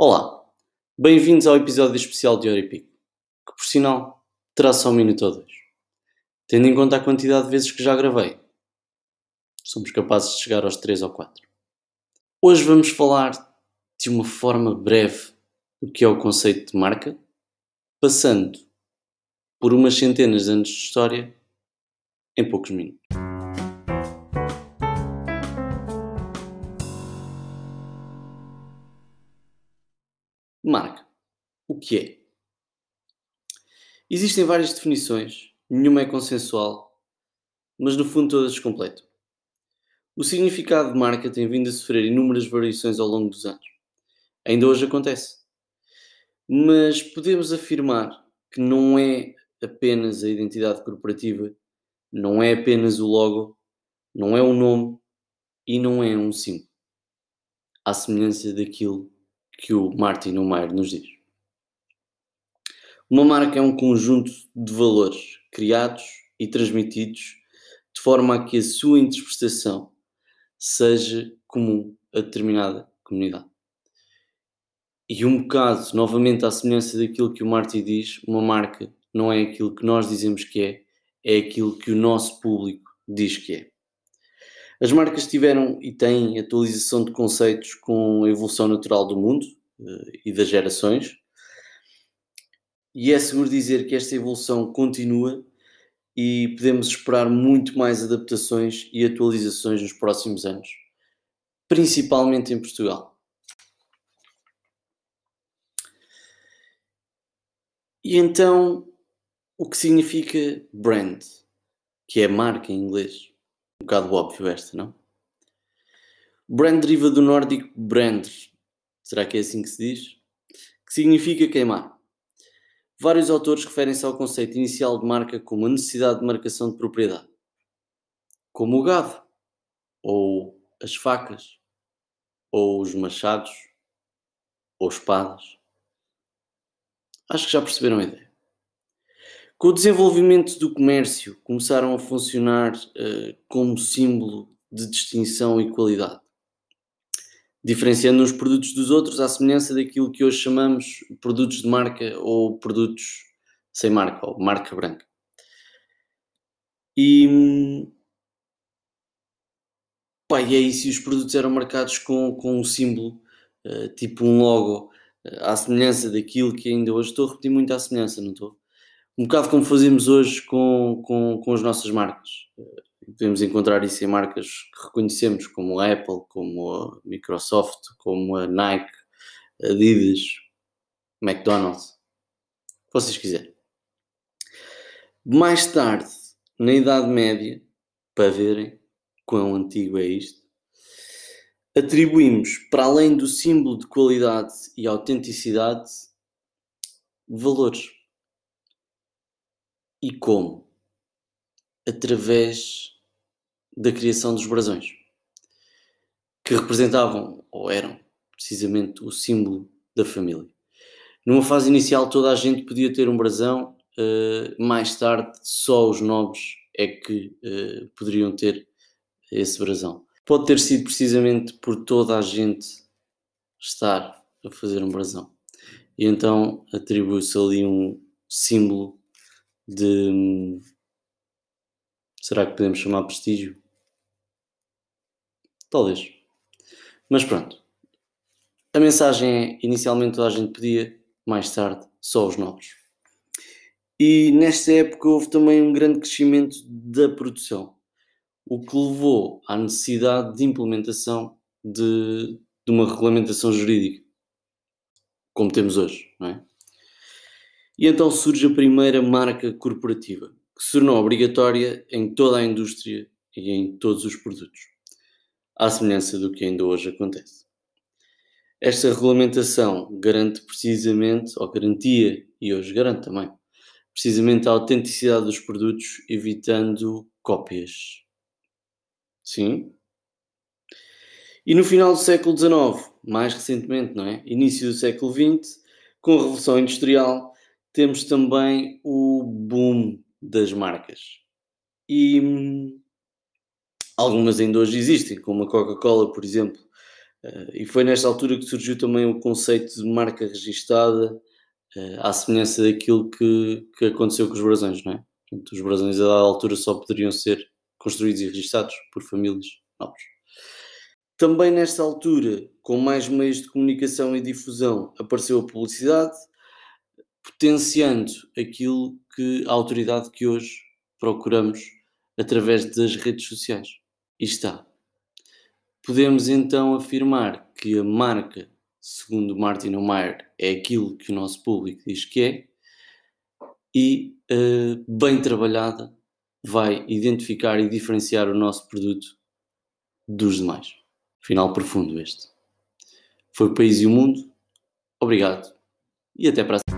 Olá, bem-vindos ao episódio especial de Hora e Pico, que por sinal terá só um minuto ou dois. Tendo em conta a quantidade de vezes que já gravei, somos capazes de chegar aos 3 ou 4. Hoje vamos falar de uma forma breve do que é o conceito de marca, passando por umas centenas de anos de história em poucos minutos. Marca. O que é? Existem várias definições, nenhuma é consensual, mas no fundo todas completam. O significado de marca tem vindo a sofrer inúmeras variações ao longo dos anos. Ainda hoje acontece. Mas podemos afirmar que não é apenas a identidade corporativa, não é apenas o logo, não é o nome e não é um símbolo. À semelhança daquilo que o Martin Neumeyer nos diz. Uma marca é um conjunto de valores criados e transmitidos de forma a que a sua interpretação seja comum a determinada comunidade. E um bocado, novamente, à semelhança daquilo que o Martin diz, uma marca não é aquilo que nós dizemos que é, é aquilo que o nosso público diz que é. As marcas tiveram e têm atualização de conceitos com a evolução natural do mundo uh, e das gerações, e é seguro dizer que esta evolução continua e podemos esperar muito mais adaptações e atualizações nos próximos anos, principalmente em Portugal. E então, o que significa brand, que é marca em inglês? Um bocado óbvio esta, não? Brand deriva do nórdico brand, será que é assim que se diz? Que significa queimar. Vários autores referem-se ao conceito inicial de marca como a necessidade de marcação de propriedade, como o gado, ou as facas, ou os machados, ou espadas. Acho que já perceberam a ideia. Com o desenvolvimento do comércio, começaram a funcionar uh, como símbolo de distinção e qualidade, diferenciando os produtos dos outros à semelhança daquilo que hoje chamamos produtos de marca ou produtos sem marca, ou marca branca. E, pá, e é isso, os produtos eram marcados com, com um símbolo, uh, tipo um logo, uh, à semelhança daquilo que ainda hoje estou a repetir muito à semelhança, não estou? Um bocado como fazemos hoje com, com, com as nossas marcas. Podemos encontrar isso em marcas que reconhecemos, como a Apple, como a Microsoft, como a Nike, Adidas, McDonald's, o que vocês quiserem. Mais tarde, na Idade Média, para verem quão antigo é isto, atribuímos, para além do símbolo de qualidade e autenticidade, valores e como? Através da criação dos brasões, que representavam, ou eram, precisamente o símbolo da família. Numa fase inicial, toda a gente podia ter um brasão, uh, mais tarde, só os nobres é que uh, poderiam ter esse brasão. Pode ter sido precisamente por toda a gente estar a fazer um brasão. E então atribui-se ali um símbolo de. Será que podemos chamar prestígio? Talvez. Mas pronto. A mensagem é: inicialmente toda a gente pedia, mais tarde só os novos. E nesta época houve também um grande crescimento da produção, o que levou à necessidade de implementação de, de uma regulamentação jurídica, como temos hoje, não é? E então surge a primeira marca corporativa, que se tornou obrigatória em toda a indústria e em todos os produtos, à semelhança do que ainda hoje acontece. Esta regulamentação garante precisamente, ou garantia, e hoje garante também, precisamente a autenticidade dos produtos, evitando cópias. Sim? E no final do século XIX, mais recentemente, não é? Início do século XX, com a Revolução Industrial, temos também o boom das marcas. E hum, algumas ainda hoje existem, como a Coca-Cola, por exemplo, Uh, e foi nesta altura que surgiu também o conceito de marca registada, uh, à semelhança daquilo que, que aconteceu com os brasões, não é? Portanto, os brasões a dada altura só poderiam ser construídos e registados por famílias nobres. Também nesta altura, com mais meios de comunicação e difusão, apareceu a publicidade, potenciando aquilo que a autoridade que hoje procuramos através das redes sociais. E está. Podemos então afirmar que a marca, segundo Martin O'Meara, é aquilo que o nosso público diz que é e, uh, bem trabalhada, vai identificar e diferenciar o nosso produto dos demais. Final profundo este. Foi o País e o Mundo. Obrigado e até para a